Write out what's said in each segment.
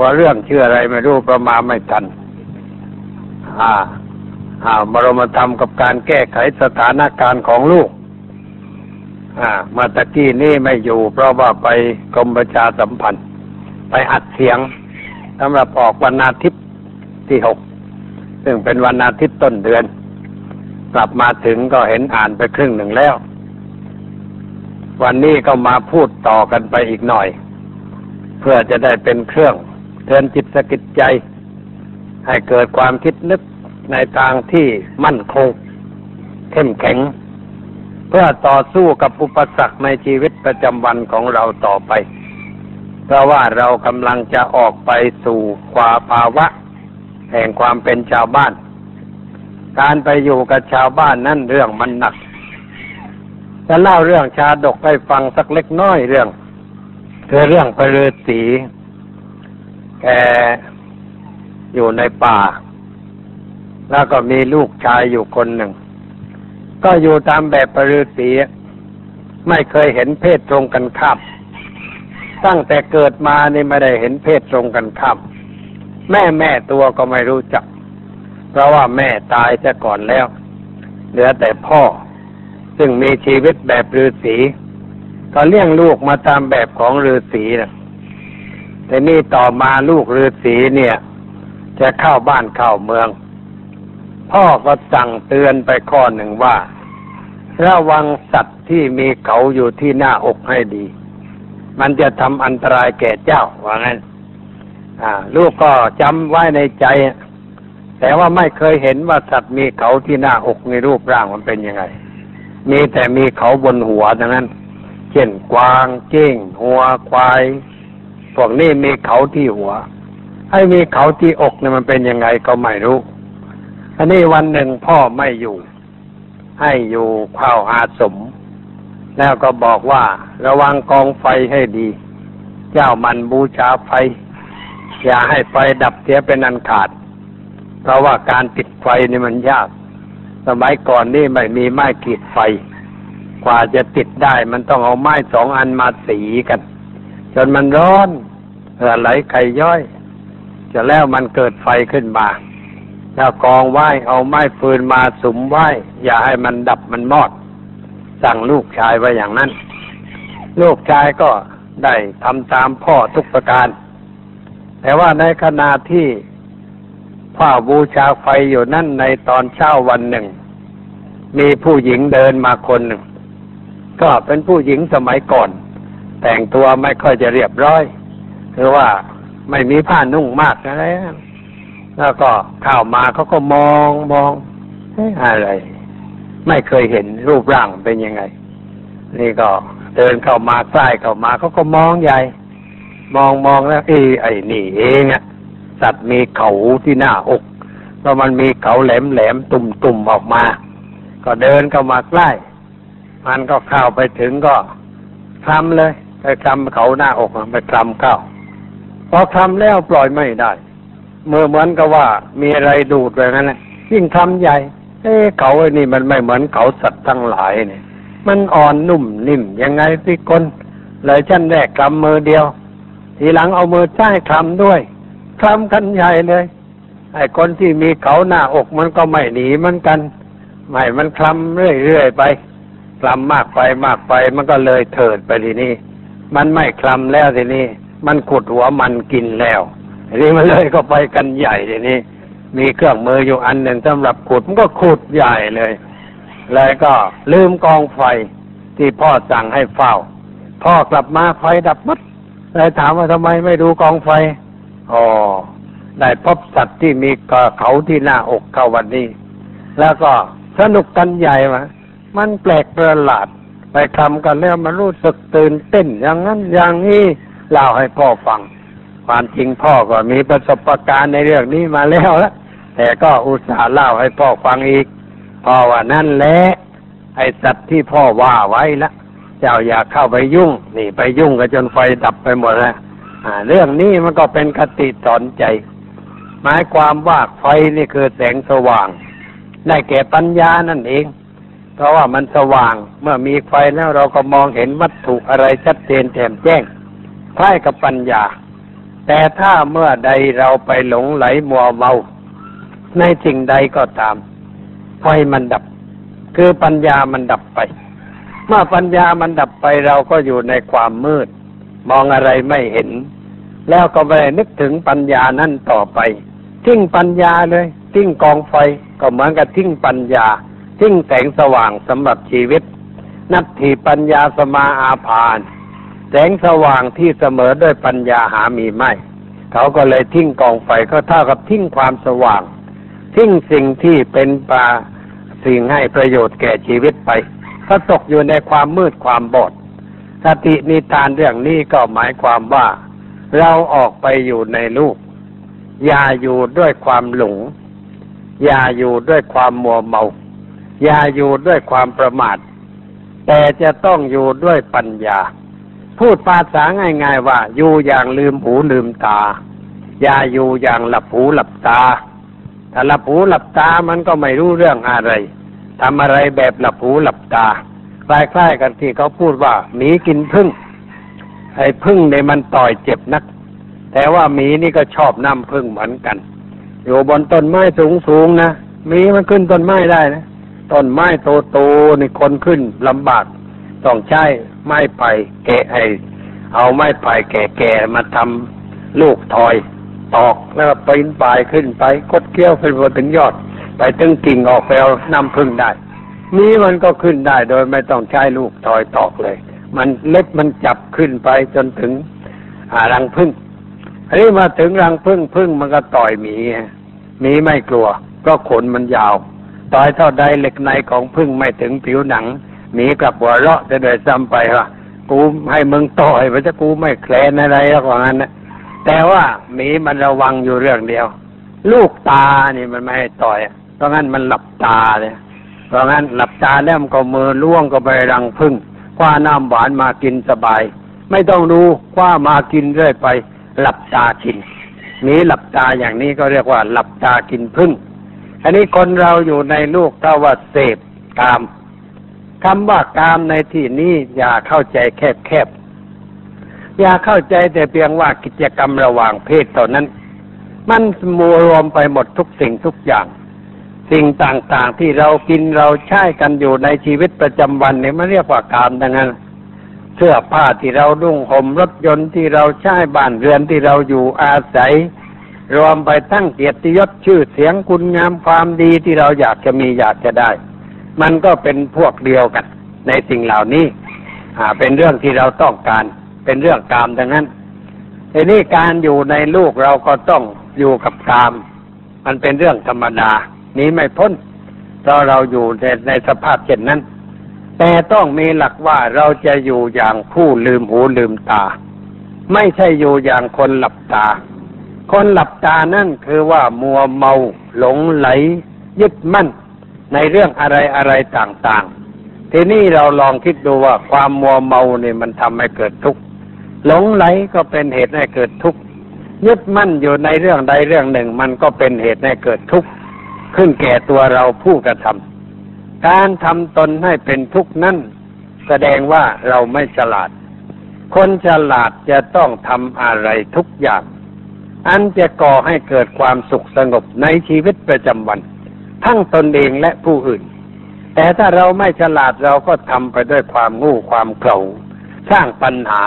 หัวเรื่องชื่ออะไรไม่รู้ประมาณไม่ทันอ่าอ่าบรมธรรมกับการแก้ไขสถานการณ์ของลูก อ่า มาตะกี้นี่ไม่อยู่ เพราะว่าไปกรมประชาสัมพันธ์ ไปอัดเสียงสำหรับออกวันอาทิตย์ที่หกซึ่งเป็นวันอาทิตย์ต้นเดือน กลับมาถึงก็เห็นอ่านไปครึ่งหนึ่งแล้ว วันนี้ก็มาพูดต่อกันไปอีกหน่อย เพื่อจะได้เป็นเครื่อง เตือนจิตสกิดใจ ให้เกิดความคิดนึกในทางที่มั่นคง เข้มแข็ง เพื่อต่อสู้กับอุปสรรคในชีวิตประจำวันของเราต่อไป เพราะว่าเรากำลังจะออกไปสู่ความภาวะ แห่งความเป็นชาวบ้าน การไปอยู่กับชาวบ้านนั่นเรื่องมันหนักจะเล่าเรื่องชาดกให้ฟังสักเล็กน้อยเรื่องคือเรื่องพระฤาษี แกอยู่ในป่า แล้วก็มีลูกชายอยู่คนหนึ่ง ก็อยู่ตามแบบพระฤาษีไม่เคยเห็นเพศตรงกันข้ามตั้งแต่เกิดมานี่ไม่ได้เห็นเพศตรงกันข้ามแม่แม่ตัวก็ไม่รู้จัก เพราะว่าแม่ตายจะก่อนแล้ว เหลือแต่พ่อ ซึ่งมีชีวิตแบบฤาษีก็เลี้ยงลูกมาตามแบบของฤาษีนะ แต่นี่ต่อมาลูกฤาษีเนี่ย จะเข้าบ้านเข้าเมือง พ่อก็สั่งเตือนไปข้อหนึ่งว่า ระวังสัตว์ที่มีเขาอยู่ที่หน้าอกให้ดี มันจะทำอันตรายแก่เจ้าว่างั้นลูกก็จำไว้ในใจ แต่ว่าไม่เคยเห็นว่าสัตว์มีเขาที่หน้าอกในรูปร่างมันเป็นยังไง มีแต่มีเขาบนหัวดังนั้น เช่นกวางเก้งหัวควาย พวกนี้มีเขาที่หัว ให้มีเขาที่อกเนี่ยมันเป็นยังไงก็ไม่รู้ อันนี้วันหนึ่งพ่อไม่อยู่ ให้อยู่ข้าวอาสม แล้วก็บอกว่าระวังกองไฟให้ดี เจ้ามันบูชาไฟ อย่าให้ไฟดับเสียเป็นอันขาด เพราะว่าการติดไฟนี่มันยาก สมัยก่อนนี่ไม่มีไม้ขีดไฟกว่าจะติดได้มันต้องเอาไม้สองอันมาสีกัน จนมันร้อน เหือไหลไข่ย้อยจะแล้วมันเกิดไฟขึ้นมาแล้วกองไหวเอาไม้ฟืนมาสุมไหวอย่าให้มันดับมันมอด สั่งลูกชายไว้อย่างนั้น ลูกชายก็ได้ทำตามพ่อทุกประการ แต่ว่าในขณะที่พ่อบูชาไฟอยู่นั่นในตอนเช้าวันหนึ่ง มีผู้หญิงเดินมาคนหนึ่ง ก็เป็นผู้หญิงสมัยก่อน แต่งตัวไม่ค่อยจะเรียบร้อย คือว่าไม่มีผ้านุ่งมากอะไรแล้วก็เข้ามาเขาก็มองมองอะอะไร ไม่เคยเห็นรูปร่างเป็นยังไง นี่ก็เดินเข้ามาใกล้เข้ามาเขาก็มองใหญ่ มองมองแล้วเอ้ไอ้นี่เองอะสัตว์มีเขาที่หน้าอกเพราะมันมีเขาแหลมแหลมตุ่มตุ่มออกมา ก็เดินเข้ามาใกล้ มันก็เข้าไปถึงก็คลำเลยไปคลำเขาหน้าอกไปคลำเข้า พอคลำแล้วปล่อยไม่ได้ เมื่อเหมือนกับว่ามีอะไรดูดไปนั่นแหละยิ่งคลำใหญ่ เอ้เขาไอ้นี่มันไม่เหมือนเขาสัตว์ทั้งหลายเนี่ย มันอ่อนนุ่มนิ่มยังไงสิคนเลยชั้นแรกคลำมือเดียว ทีหลังเอามือใช้คลำด้วยคลำกันใหญ่เลยไอ้คนที่มีเขาหน้าอกมันก็ไม่หนีมือนกันไม่มันคลำเรื่อยๆไปคลำมากไปมากไปมันก็เลยเถิดไปทีนี้ มันไม่คลำแล้วทีนี้ มันขุดหัวมันกินแล้วทีนี้มันเลยก็ไปกันใหญ่ทีนี้ มีเครื่องมืออยู่อันหนึ่งสำหรับขุดมันก็ขุดใหญ่เลยเลยก็ลืมกองไฟที่พ่อสั่งให้เฝ้า พ่อกลับมาไฟดับมัดเลยถามว่าทำไมไม่ดูกองไฟอ๋อได้พบสัตว์ที่มีเขาที่หน้าอกเขาวันนี้ แล้วก็สนุกกันใหญ่มามันแปลกประหลาด ไปทำกันแล้วมันรู้สึกตื่นเต้นอย่างนั้นอย่างนี้ เล่าให้พ่อฟัง ความจริงพ่อก็มีประสบการณ์ในเรื่องนี้มาแล้วละแต่ก็อุตส่าห์เล่าให้พ่อฟังอีกพ่อว่านั่นแหละไอสัตว์ที่พ่อว่าไว้ละเจ้าอย่าเข้าไปยุ่ง นี่ไปยุ่งก็จนไฟดับไปหมดแล้วเรื่องนี้มันก็เป็นคติสอนใจ หมายความว่าไฟนี่คือแสงสว่าง ได้แก่ปัญญานั่นเอง เพราะว่ามันสว่างเมื่อมีไฟแล้วเราก็มองเห็นวัตถุอะไรชัดเจนแจ่มแจ้ง คล้ายกับปัญญา แต่ถ้าเมื่อใดเราไปหลงไหลมัวเมา ในสิ่งใดก็ตามไฟมันดับ คือปัญญามันดับไป เมื่อปัญญามันดับไปเราก็อยู่ในความมืด มองอะไรไม่เห็น แล้วก็ไม่นึกถึงปัญญานั่นต่อไป ทิ้งปัญญาเลยทิ้งกองไฟก็เหมือนกับทิ้งปัญญา ทิ้งแสงสว่างสำหรับชีวิต นัตถิปัญญาสมาอาภาน แสงสว่างที่เสมอด้วยปัญญาหามีไม่ เขาก็เลยทิ้งกองไฟก็เท่ากับทิ้งความสว่าง ทิ้งสิ่งที่เป็นปาสิ่งให้ประโยชน์แก่ชีวิตไปก็ตกอยู่ในความมืดความบอดสตินิทานเรื่องนี้ก็หมายความว่า เราออกไปอยู่ในลูกอย่าอยู่ด้วยความหลงอย่าอยู่ด้วยความมัวเมา อย่าอยู่ด้วยความประมาท แต่จะต้องอยู่ด้วยปัญญา พูดภาษาง่าย ๆ ว่า อยู่อย่างลืมหูลืมตา อย่าอยู่อย่างหลับหูหลับตา ถ้าหลับหูหลับตามันก็ไม่รู้เรื่องอะไรทำอะไรแบบหลับหูหลับตาคล้ายๆกันที่เขาพูดว่าหมีกินพึ่งไอ้พึ่งเนี่ยมันต่อยเจ็บนัก แต่ว่าหมีนี่ก็ชอบน้ำพึ่งเหมือนกัน อยู่บนต้นไม้สูงๆนะหมีมันขึ้นต้นไม้ได้นะต้นไม้โตๆนี่คนขึ้นลำบากต้องใช้ ไม้ไผ่แกะไอเอาไม้ไผ่แก่ๆมาทำลูกทอยตอกแล้วก็ปีนป่ายขึ้นไปกดเกี้ยวไปบนถึงยอด ไปตึงกิ่งออกไปเอาน้ำพึ่งได้มีมันก็ขึ้นได้โดยไม่ต้องใช้ลูกทอยตอกเลย มันเล็บมันจับขึ้นไปจนถึงรังพึ่งอันนี้มาถึงรังพึ่งพึ่งมันก็ต่อยหมีหมีไม่กลัว ก็ขนมันยาว ต่อยเท่าใดเหล็กในของพึ่งไม่ถึงผิวหนัง หมีกลับหัวเราะจะโดยซ้ำไปว่ากูให้มึงต่อยมันจะกูไม่แคลนอะไรแล้วกว่านั้นนะแต่ว่าหมีมันระวังอยู่เรื่องเดียว ลูกตานี่มันไม่ให้ต่อยเพราะงั้นมันหลับตาเลยเพราะงั้นหลับตาแล้วมันก็มือล่วงก็ไปรังพึ่งคว้าน้ำหวานมากินสบาย ไม่ต้องดูคว้ามากินเรื่อยไป หลับตากินหมีหลับตาอย่างนี้ก็เรียกว่า หลับตากินพึ่งอันนี้คนเราอยู่ในลูกถ้าว่าเสพกาม คำว่ากามในที่นี้อย่าเข้าใจแคบๆ อย่าเข้าใจแต่เพียงว่ากิจกรรมระหว่างเพศเท่านั้น มันมัวรวมไปหมดทุกสิ่งทุกอย่าง สิ่งต่างๆที่เรากินเราใช้กันอยู่ในชีวิตประจำวันเนี่ยมันเรียกว่ากามดังนั้นเสื้อผ้าที่เราดุ้งห่มรถยนต์ที่เราใช้บ้านเรือนที่เราอยู่อาศัย รวมไปทั้งเกียรติยศชื่อเสียงคุณงามความดีที่เราอยากจะมีอยากจะได้ มันก็เป็นพวกเดียวกัน ในสิ่งเหล่านี้ อ่า เป็นเรื่องที่เราต้องการ เป็นเรื่องกามดังนั้นทีนี้การอยู่ในลูกเราก็ต้องอยู่กับกาม มันเป็นเรื่องธรรมดาหนี้ไม่พ้นเพราะเราอยู่ในในสภาพเช่นนั้น แต่ต้องมีหลักว่าเราจะอยู่อย่างผู้ลืมหูลืมตา ไม่ใช่อยู่อย่างคนหลับตา คนหลับตานั่นคือว่ามัวเมาหลงไหล ยึดมั่น ในเรื่องอะไรอะไรต่างๆ ทีนี้เราลองคิดดูว่าความมัวเมาเนี่ยมันทำให้เกิดทุกข์หลงไหลก็เป็นเหตุให้เกิดทุกข์ยึดมั่นอยู่ในเรื่องใดเรื่องหนึ่ง มันก็เป็นเหตุให้เกิดทุกข์ขึ้นแก่ตัวเราผู้กระทำการทำตนให้เป็นทุกข์นั้นแสดงว่าเราไม่ฉลาด คนฉลาดจะต้องทำอะไรทุกอย่าง อันจะก่อให้เกิดความสุขสงบในชีวิตประจำวัน ทั้งตนเองและผู้อื่น แต่ถ้าเราไม่ฉลาดเราก็ทำไปด้วยความงู้ความเขลาสร้างปัญหา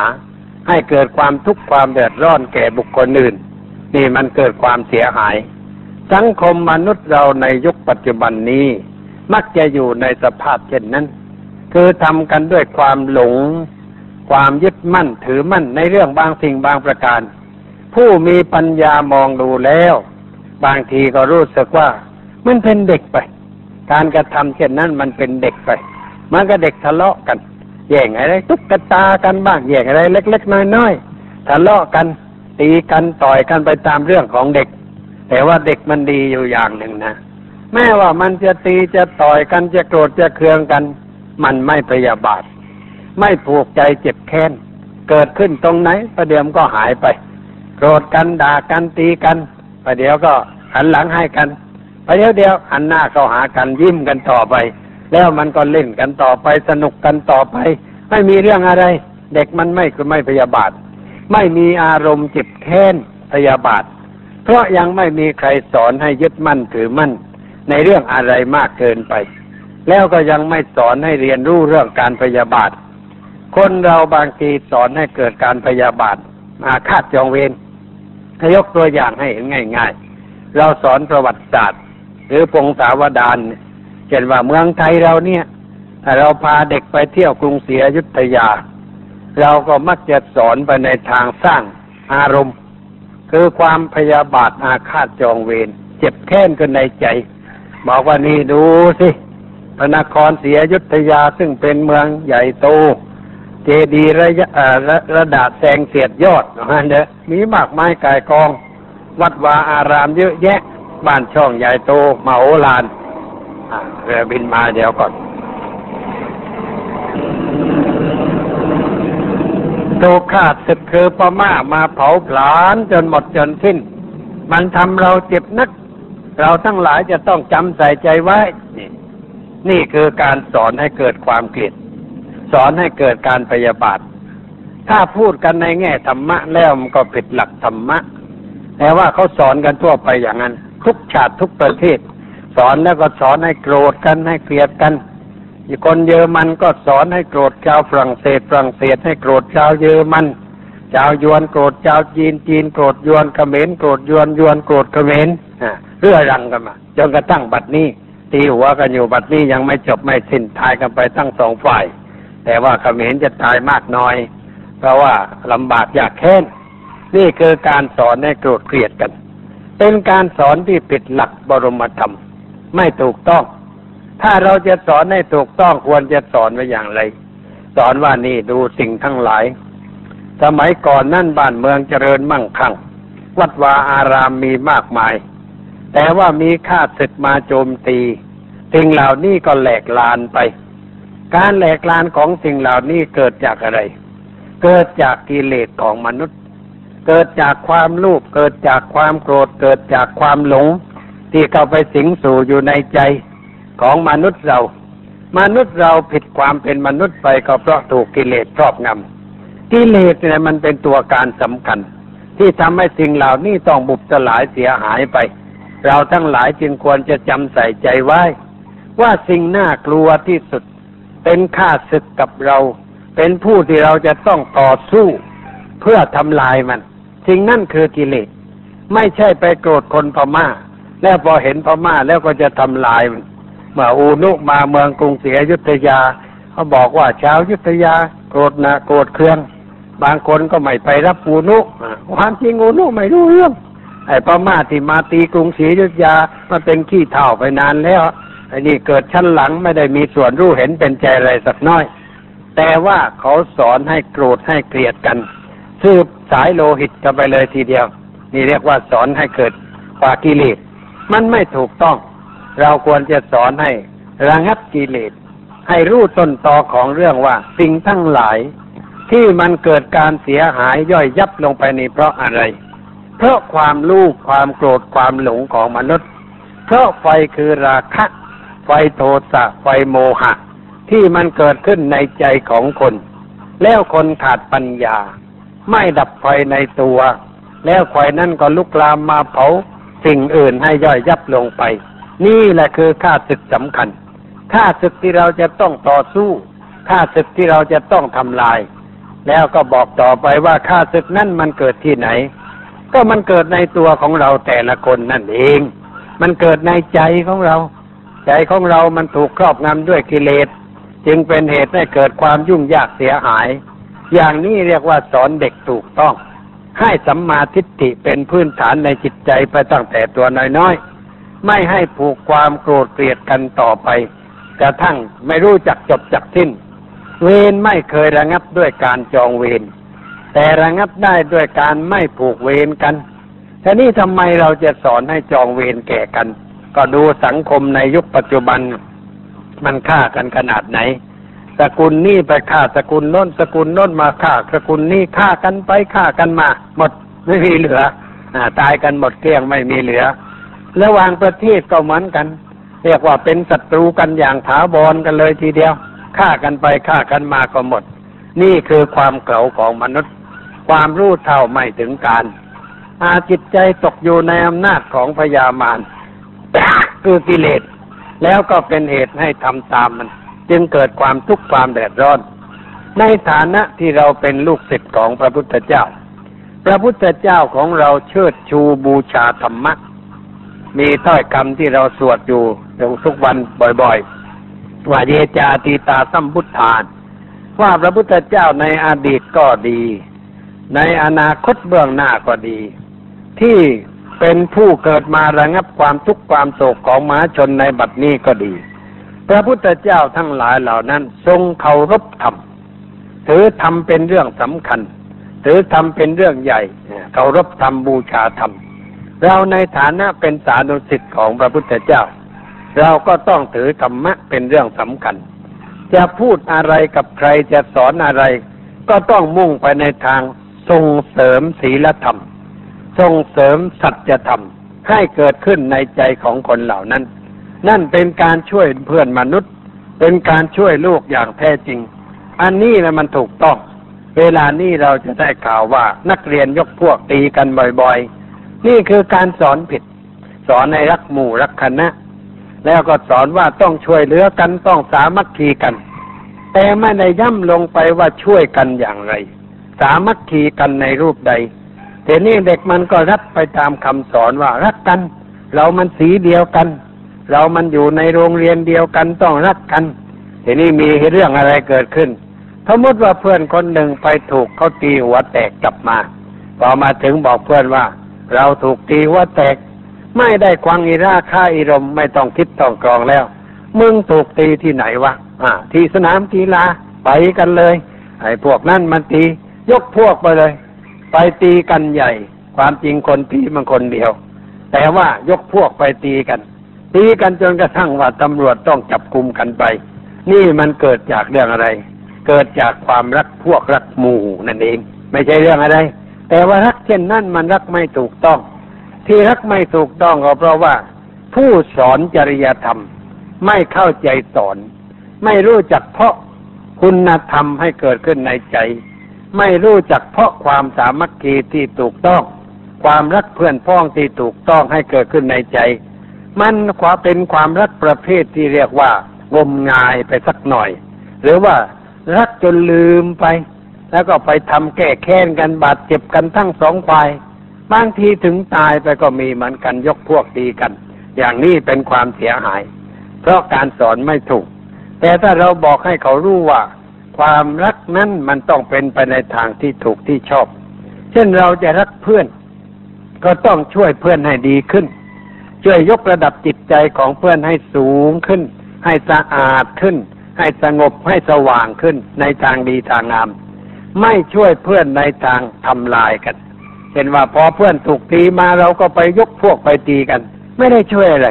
ให้เกิดความทุกข์ความเดือดร้อนแก่บุคคลอื่น นี่มันเกิดความเสียหาย สังคมมนุษย์เราในยุคปัจจุบันนี้ มักจะอยู่ในสภาพเช่นนั้น คือทำกันด้วยความหลง ความยึดมั่นถือมั่นในเรื่องบางสิ่งบางประการ ผู้มีปัญญามองดูแล้ว บางทีก็รู้สึกว่า มันเป็นเด็กไป การกระทำเช่นนั้นมันเป็นเด็กไป มันก็เด็กทะเลาะกัน แย่งอะไรตุ๊กตากันบ้างแย่งอะไร เล็ก ๆ น้อยๆทะเลาะกัน ตีกันต่อยกันไปตามเรื่องของเด็ก แต่ว่าเด็กมันดีอยู่อย่างหนึ่งนะแม้ว่ามันจะตีจะต่อยกันจะโกรธจะเคืองกัน มันไม่พยาบาท ไม่ผูกใจเจ็บแค้นเกิดขึ้นตรงไหนประเดี๋ยวก็หายไป โกรธกันด่ากันตีกันประเดี๋ยวก็หันหลังให้กัน เดี๋ยวเดียวหันหน้าเข้าหากันยิ้มกันต่อไป แล้วมันก็เล่นกันต่อไปสนุกกันต่อไป ไม่มีเรื่องอะไร เด็กมันไม่คือไม่พยาบาท ไม่มีอารมณ์เจ็บแค้นพยาบาท เพราะยังไม่มีใครสอนให้ยึดมั่นถือมั่น ในเรื่องอะไรมากเกินไป แล้วก็ยังไม่สอนให้เรียนรู้เรื่องการพยาบาท คนเราบางทีสอนให้เกิดการพยาบาทอาฆาตจองเวรให้ยกตัวอย่างให้เห็นง่าย ๆ เราสอนประวัติศาสตร์ หรือปงสาวดานเช่นว่าเมืองไทยเราเนี่ยถ้าเราพาเด็กไปเที่ยวกรุงศรีอยุธยา เราก็มักจะสอนไปในทางสร้างอารมณ์ คือความพยาบาทอาฆาตจองเวรเจ็บแค้นกันในใจ บอกว่านี่ดูสิพระนครศรีอยุธยาซึ่งเป็นเมืองใหญ่โต เจดีย์ระยะระระดาษแสงเสียดยอดนะเด้อมีมากมายกายกอง วัดวาอารามเยอะแยะ บ้านช่องใหญ่โตมาโอลานเรือบินมาเดี๋ยวก่อน ถูกขาดศึกคือพม่ามาเผาผลาญจนหมดจนสิ้น มันทำเราเจ็บนัก เราทั้งหลายจะต้องจำใส่ใจไว้ นี่นี่คือการสอนให้เกิดความเกลียด สอนให้เกิดการพยาบาท ถ้าพูดกันในแง่ธรรมะแล้วมันก็ผิดหลักธรรมะแต่ว่าเขาสอนกันทั่วไปอย่างนั้น ทุกชาติทุกประเทศ สอนแล้วก็สอนให้โกรธกันให้เกลียดกันคนเยอรมันก็สอนให้โกรธชาวฝรั่งเศสฝรั่งเศสให้โกรธชาวเยอรมันชาวยวนโกรธชาวจีนจีนโกรธยวนเขมรโกรธยวนยวนโกรธเขมรเรื่อรังกันมาจนกระทั่งบัดนี้ ตีหัวกันอยู่บัดนี้ยังไม่จบไม่สิ้นทายกันไปทั้งสองฝ่าย แต่ว่าเขมรจะตายมากน้อย เพราะว่าลำบากยากแค้นนี่คือการสอนให้โกรธเกลียดกัน เป็นการสอนที่ผิดหลักบรมธรรม ไม่ถูกต้อง ถ้าเราจะสอนให้ถูกต้องควรจะสอนไว้อย่างไร สอนว่านี่ดูสิ่งทั้งหลาย สมัยก่อนนั่นบ้านเมืองเจริญมั่งคั่ง วัดวาอารามมีมากมาย แต่ว่ามีข้าศึกมาโจมตี สิ่งเหล่านี้ก็แหลกลานไป การแหลกลานของสิ่งเหล่านี้เกิดจากอะไร เกิดจากกิเลสของมนุษย์ เกิดจากความลูบเกิดจากความโกรธเกิดจากความหลง ที่เข้าไปสิงสู่อยู่ในใจของมนุษย์เรา มนุษย์เราผิดความเป็นมนุษย์ไปก็เพราะถูกกิเลสครอบงำกิเลสเนี่ยมันเป็นตัวการสำคัญ ที่ทำให้สิ่งเหล่านี้ต้องบุบสลายเสียหายไป เราทั้งหลายจึงควรจะจำใส่ใจไว้ ว่าสิ่งน่ากลัวที่สุด เป็นข้าศึกกับเรา เป็นผู้ที่เราจะต้องต่อสู้ เพื่อทำลายมัน สิ่งนั่นคือกิเลส ไม่ใช่ไปโกรธคนพม่า แล้วพอเห็นพม่าแล้วก็จะทำลายมันเมื่ออูนุมาเมืองกรุงศรีอยุธยาเขาบอกว่าชาวยุธยา โกรธนะโกรธเครื่อง บางคนก็ไม่ไปรับอูนุความจริงอูนุไม่รู้เรื่องไอ้พม่าที่มาตีกรุงศรีอยุธยามันเป็นขี้เท่าไปนานแล้วไอ้นี่เกิดชั้นหลังไม่ได้มีส่วนรู้เห็นเป็นใจอะไรสักน้อย แต่ว่าเขาสอนให้โกรธให้เกลียดกัน สืบ สายโลหิตกันไปเลยทีเดียว นี่เรียกว่าสอนให้เกิดปากิเลสมันไม่ถูกต้อง เราควรจะสอนให้ระงับกิเลสให้รู้ต้นตอของเรื่องว่า สิ่งทั้งหลาย ที่มันเกิดการเสียหายย่อยยับลงไปนี่เพราะอะไร เพราะความลูกความโกรธความหลงของมนุษย์ เพราะไฟคือราคะ ไฟโทสะไฟโมหะ ที่มันเกิดขึ้นในใจของคน แล้วคนขาดปัญญา ไม่ดับไฟในตัว แล้วไฟนั่นก็ลุกลามมาเผาสิ่งอื่นให้ย่อยยับลงไป นี่แหละคือข้าศึกสำคัญข้าศึกที่เราจะต้องต่อสู้ข้าศึกที่เราจะต้องทำลาย แล้วก็บอกต่อไปว่าข้าศึกนั่นมันเกิดที่ไหน ก็มันเกิดในตัวของเราแต่ละคนนั่นเอง มันเกิดในใจของเรา ใจของเรามันถูกครอบงำด้วยกิเลส จึงเป็นเหตุให้เกิดความยุ่งยากเสียหาย อย่างนี้เรียกว่าสอนเด็กถูกต้อง ให้สัมมาทิฏฐิเป็นพื้นฐานในจิตใจไปตั้งแต่ตัวน้อยๆ ไม่ให้ผูกความโกรธเกลียดกันต่อไป กระทั่งไม่รู้จักจบจักสิ้น เวรไม่เคยระงับด้วยการจองเวรแต่ระงับได้ด้วยการไม่ผูกเวรกันทีนี้ทำไมเราจะสอนให้จองเวรแก่กัน ก็ดูสังคมในยุคปัจจุบัน มันฆ่ากันขนาดไหน สกุลนี่ไปฆ่าสกุลโน้นสกุลโน้นมาฆ่าสกุลนี่ฆ่ากันไปฆ่ากันมา หมดไม่มีเหลืออตายกันหมดเกลี้ยงไม่มีเหลือ ระหว่างประเทศก็เหมือนกัน เรียกว่าเป็นศัตรูกันอย่างถาวรกันเลยทีเดียวฆ่ากันไปฆ่ากันมาก็หมด นี่คือความเก่าของมนุษย์ ความรู้เท่าไม่ถึงการอาจิตใจตกอยู่ในอำนาจของพยามารคือกิเลสแล้วก็เป็นเหตุให้ทำตามมัน จึงเกิดความทุกข์ความแดดร้อน ในฐานะที่เราเป็นลูกศิษย์ของพระพุทธเจ้า พระพุทธเจ้าของเราเชิดชูบูชาธรรมะมีถ้อยคำที่เราสวดอยู่ทุกวันบ่อยๆ ว่าเยจาติตาสัมพุทธานว่าพระพุทธเจ้าในอดีตก็ดี ในอนาคตเบื้องหน้าก็ดี ที่เป็นผู้เกิดมาระงับความทุกข์ความโศกของมหาชนในบัดนี้ก็ดี ระพุทธเจ้าทั้งหลายเหล่านั้น ทรงเคารพธรรมถือธรรมเป็นเรื่องสำคัญ ถือธรรมเป็นเรื่องใหญ่เคารพธรรมบูชาธรรมเราในฐานะเป็นสานุสิทธิ์ของพระพุทธเจ้า เราก็ต้องถือธรรมะเป็นเรื่องสำคัญ จะพูดอะไรกับใครจะสอนอะไร ก็ต้องมุ่งไปในทางส่งเสริมศีลธรรม ส่งเสริมสัจธรรมให้เกิดขึ้นในใจของคนเหล่านั้น นั่นเป็นการช่วยเพื่อนมนุษย์ เป็นการช่วยลูกอย่างแท้จริง อันนี้นะมันถูกต้อง เวลานี้เราจะได้ข่าวว่านักเรียนยกพวกตีกันบ่อยๆ นี่คือการสอนผิด สอนในรักหมู่รักคณะ แล้วก็สอนว่าต้องช่วยเหลือกันต้องสามัคคีกัน แต่ไม่ได้ย่ำลงไปว่าช่วยกันอย่างไร สามัคคีกันในรูปใดทีนี้เด็กมันก็รับไปตามคำสอนว่ารักกัน เรามันสีเดียวกัน เรามันอยู่ในโรงเรียนเดียวกันต้องรักกันทีนี้มีเรื่องอะไรเกิดขึ้นสมมติว่าเพื่อนคนหนึ่งไปถูกเขาตีหัวแตกกลับมา พอมาถึงบอกเพื่อนว่า เราถูกตีหัวแตก ไม่ได้ควังอีราค่าอิรมไม่ต้องคิดต้องกรองแล้ว มึงถูกตีที่ไหนวะอ่า ที่สนามกีฬาไปกันเลยไอ้พวกนั่นมันตี ยกพวกไปเลย ไปตีกันใหญ่ ความจริงคนตีมันคนเดียว แต่ว่ายกพวกไปตีกัน ตีกันจนกระทั่งว่าตำรวจต้องจับกุมกันไป นี่มันเกิดจากเรื่องอะไร เกิดจากความรักพวกรักหมู่นั่นเอง ไม่ใช่เรื่องอะไร แต่ว่ารักเช่นนั้นมันรักไม่ถูกต้อง ที่รักไม่ถูกต้องก็เพราะว่า ผู้สอนจริยธรรม ไม่เข้าใจสอน ไม่รู้จักเพาะคุณธรรมให้เกิดขึ้นในใจ ไม่รู้จักเพราะความสามัคคีที่ถูกต้อง ความรักเพื่อนพ้องที่ถูกต้องให้เกิดขึ้นในใจ มันควาเป็นความรักประเภทที่เรียกว่างมงายไปสักหน่อย หรือว่ารักจนลืมไป แล้วก็ไปทำแก้แค้นกันบาดเจ็บกันทั้งสองฝ่ายบางทีถึงตายไปก็มีเหมือนกันยกพวกตีกัน อย่างนี้เป็นความเสียหาย เพราะการสอนไม่ถูก แต่ถ้าเราบอกให้เขารู้ว่า ความรักนั้นมันต้องเป็นไปในทางที่ถูกที่ชอบ เช่นเราจะรักเพื่อน ก็ต้องช่วยเพื่อนให้ดีขึ้น ช่วยยกระดับจิตใจของเพื่อนให้สูงขึ้น ให้สะอาดขึ้น ให้สงบให้สว่างขึ้นในทางดีทางงาม ไม่ช่วยเพื่อนในทางทำลายกันเห็นว่าพอเพื่อนถูกตีมาเราก็ไปยกพวกไปตีกัน ไม่ได้ช่วยอะไร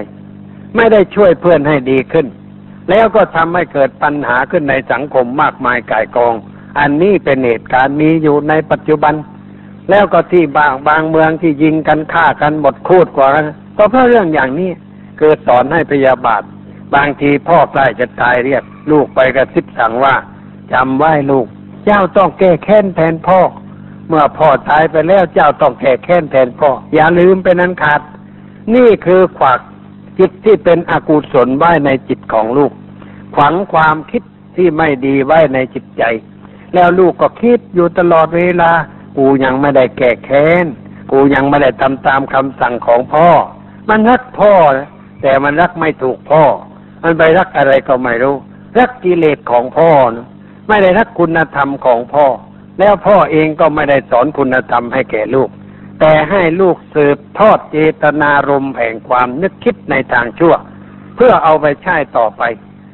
ไม่ได้ช่วยเพื่อนให้ดีขึ้น แล้วก็ทำให้เกิดปัญหาขึ้นในสังคมมากมายกายกอง อันนี้เป็นเหตุการณ์มีอยู่ในปัจจุบัน แล้วก็ที่บางบางเมืองที่ยิงกันฆ่ากันหมดคูดกว่า ก็เพราะเรื่องอย่างนี้เกิดสอนให้พยาบาท บางทีพ่อใกล้จะตายเรียก ลูกไปกระซิบสั่งว่าจำไว้ลูก เจ้าต้องแก้แค้นแทนพ่อ เมื่อพ่อตายไปแล้วเจ้าต้องแก้แค้นแทนพ่อ อย่าลืมเป็นนั้นขาด นี่คือขวักจิตที่เป็นอกุศลไว้ในจิตของลูกฝังความคิดที่ไม่ดีไว้ในจิตใจ แล้วลูกก็คิดอยู่ตลอดเวลา กูยังไม่ได้แก่แค้น กูยังไม่ได้ทำตามคำสั่งของพ่อ มันรักพ่อแต่มันรักไม่ถูกพ่อ มันไปรักอะไรก็ไม่รู้ รักกิเลสของพ่อนะไม่ได้รักคุณธรรมของพ่อ แล้วพ่อเองก็ไม่ได้สอนคุณธรรมให้แก่ลูก แต่ให้ลูกสืบทอดเจตนารมณ์แห่งความนึกคิดในทางชั่ว เพื่อเอาไปใช้ต่อไป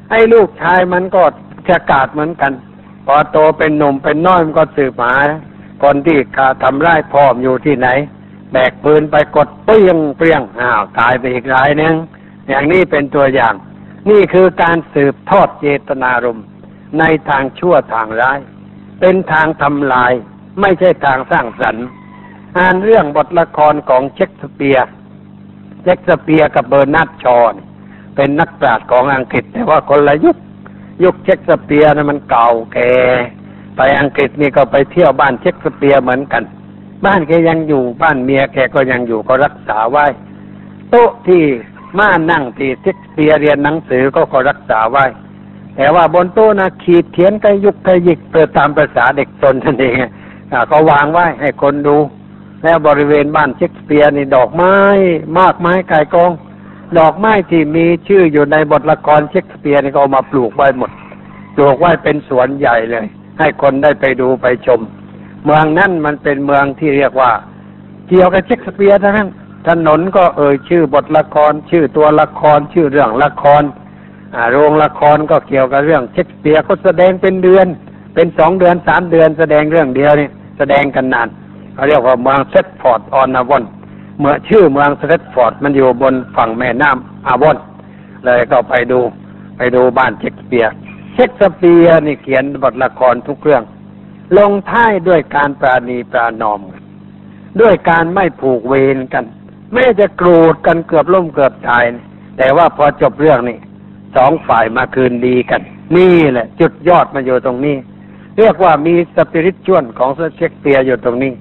ไอ้ลูกชายมันก็ฉกาดเหมือนกัน พอโตเป็นหนุ่มเป็นน้อยมันก็สืบหาคนที่ขาทำร้ายพ่ออยู่ที่ไหน แบกปืนไปกดเปี้ยงเปี้ยงอ้าวตายไปอีกรายหนึ่งอย่างนี้เป็นตัวอย่าง นี่คือการสืบทอดเจตนารมณ์ในทางชั่วทางร้าย เป็นทางทำลาย ไม่ใช่ทางสร้างสรรค์อ่านเรื่องบทละครของเช็คสเปียร์เช็คสเปียร์กับเบอร์นาร์ดชอว์เป็นนักปราชญ์ของอังกฤษ แต่ว่าคนละยุค ยุคเช็คสเปียร์นะมันเก่าแก่ไปอังกฤษนี่ก็ไปเที่ยวบ้านเช็คสเปียร์เหมือนกัน บ้านแกยังอยู่บ้านเมียแกก็ยังอยู่ก็รักษาไว้ โต๊ะที่ม้านั่งที่เช็คสเปียร์เรียนหนังสือก็ก็รักษาไว้ แต่ว่าบนโต๊ะนะขีดเขียนกระยุกกระยิกเปิดตามภาษาเด็กตนนั่นเองก็วางไว้ให้คนดู แล้วบริเวณบ้านเช็กเปียนี่ดอกไม้มากไม้ไก่กอง ดอกไม้ที่มีชื่ออยู่ในบทละครเช็กเปียนี่ก็เอามาปลูกไว้หมด ปลูกไว้เป็นสวนใหญ่เลย ให้คนได้ไปดูไปชม เมืองนั่นมันเป็นเมืองที่เรียกว่า เกี่ยวกับเช็กเปียร์ทั้งนั้นถนนก็เอ่ยชื่อบทละคร ชื่อตัวละคร ชื่อเรื่องละครโรงละครก็เกี่ยวกับเรื่องเช็กเปียร์ก็แสดงเป็นเดือน เป็นสองเดือนสามเดือน แสดงเรื่องเดียวนี่แสดงกันนานเขาเรียกว่าเมืองสแตรทฟอร์ดออนเอวอนเมื่อชื่อเมืองสแตรทฟอร์ดมันอยู่บนฝั่งแม่น้ำเอวอนเลยก็ไปดูไปดูบ้านเช็กสเปียร์เช็กสเปียร์นี่เขียนบทละครทุกเรื่อง ลงท้ายด้วยการประนีประนอมด้วยการไม่ผูกเวรกันแม้จะโกรธกันเกือบล่มเกือบตาย แต่ว่าพอจบเรื่องนี่สองฝ่ายมาคืนดีกัน นี่แหละ จุดยอดมาอยู่ตรงนี้ เรียกว่ามีสปิริตชวลของเชคเปียอยู่ตรงนี้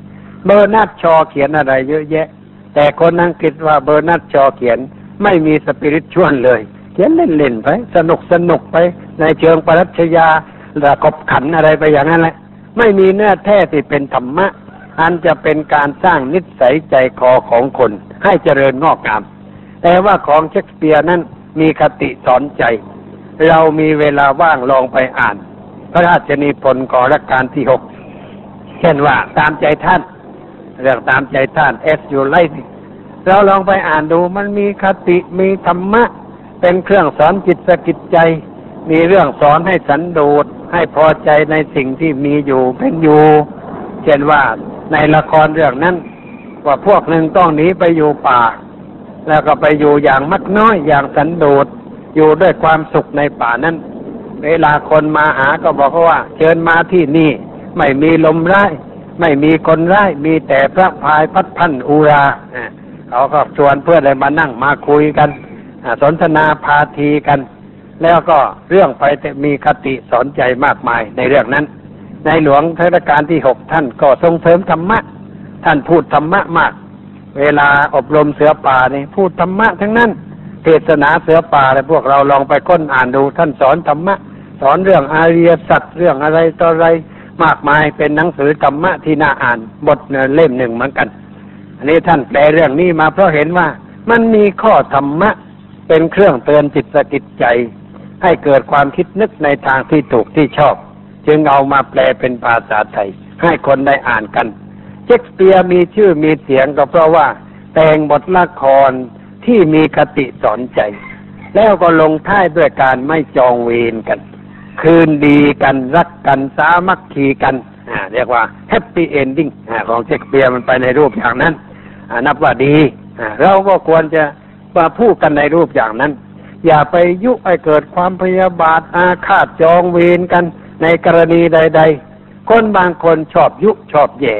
เบอร์นัดชอเขียนอะไรเยอะแยะ แต่คนอังกฤษว่าเบอร์นัดชอเขียน ไม่มีสปิริตชวลเลย เขียนเล่นๆไป สนุกสนุกไป ในเชิงปรัชญาระกบขันอะไรไปอย่างนั้นแหละ ไม่มีเนื้อแท้ที่เป็นธรรมะ อันจะเป็นการสร้างนิสัยใจคอของคนให้เจริญงอกงาม แต่ว่าของเชคสเปียร์นั้นมีคติสอนใจ เรามีเวลาว่างลองไปอ่าน พระราชนิพนธ์ก่อรัชการที่หก เช่นว่าตามใจท่าน เรื่องตามใจท่านเอสยูไลเราลองไปอ่านดูมันมีคติมีธรรมะ เป็นเครื่องสอนจิตสกิจใจ มีเรื่องสอนให้สันโดษ ให้พอใจในสิ่งที่มีอยู่เป็นอยู่ เช่นว่าในละครเรื่องนั้น ว่าพวกหนึ่งต้องหนีไปอยู่ป่า แล้วก็ไปอยู่อย่างมักน้อยอย่างสันโดษอยู่ด้วยความสุขในป่านั้น เวลาคนมาหาก็บอกว่า เชิญมาที่นี่ ไม่มีลมร้ายไม่มีคนร้ายมีแต่พระพายพัดพันอุราเขาก็ชวนเพื่อนเลยมานั่งมาคุยกันสนทนาพาทีกัน แล้วก็เรื่องไปมีคติสอนใจมากมายในเรื่องนั้น ในหลวงเทศกาลที่หกท่านก็ทรงเสริมธรรมะ ท่านพูดธรรมะมาก เวลาอบรมเสือป่านี่พูดธรรมะทั้งนั้น เทศนาเสือป่าอะไรพวกเราลองไปค้นอ่านดู ท่านสอนธรรมะ สอนเรื่องอาริยสัจเรื่องอะไรต่ออะไรมากมายเป็นหนังสือธรรมะที่น่าอ่านบทเล่มหนึ่งเหมือนกัน อันนี้ท่านแปลเรื่องนี้มาเพราะเห็นว่ามันมีข้อธรรมะเป็นเครื่องเตือนจิตสะกิดใจ ให้เกิดความคิดนึกในทางที่ถูกที่ชอบ จึงเอามาแปลเป็นภาษาไทย ให้คนได้อ่านกันเชคสเปียร์มีชื่อมีเสียงก็เพราะว่า แต่งบทละครที่มีคติสอนใจ แล้วก็ลงท้ายด้วยการไม่จองเวรกัน คืนดีกันรักกันสามัคคีกันเรียกว่า happy ending ของเชคสเปียร์มันไปในรูปอย่างนั้นนับว่าดี เราก็ควรจะมาพูดกันในรูปอย่างนั้น อย่าไปยุให้เกิดความพยาบาทอาฆาตจองเวรกันในกรณีใด ๆ คนบางคนชอบยุชอบแย่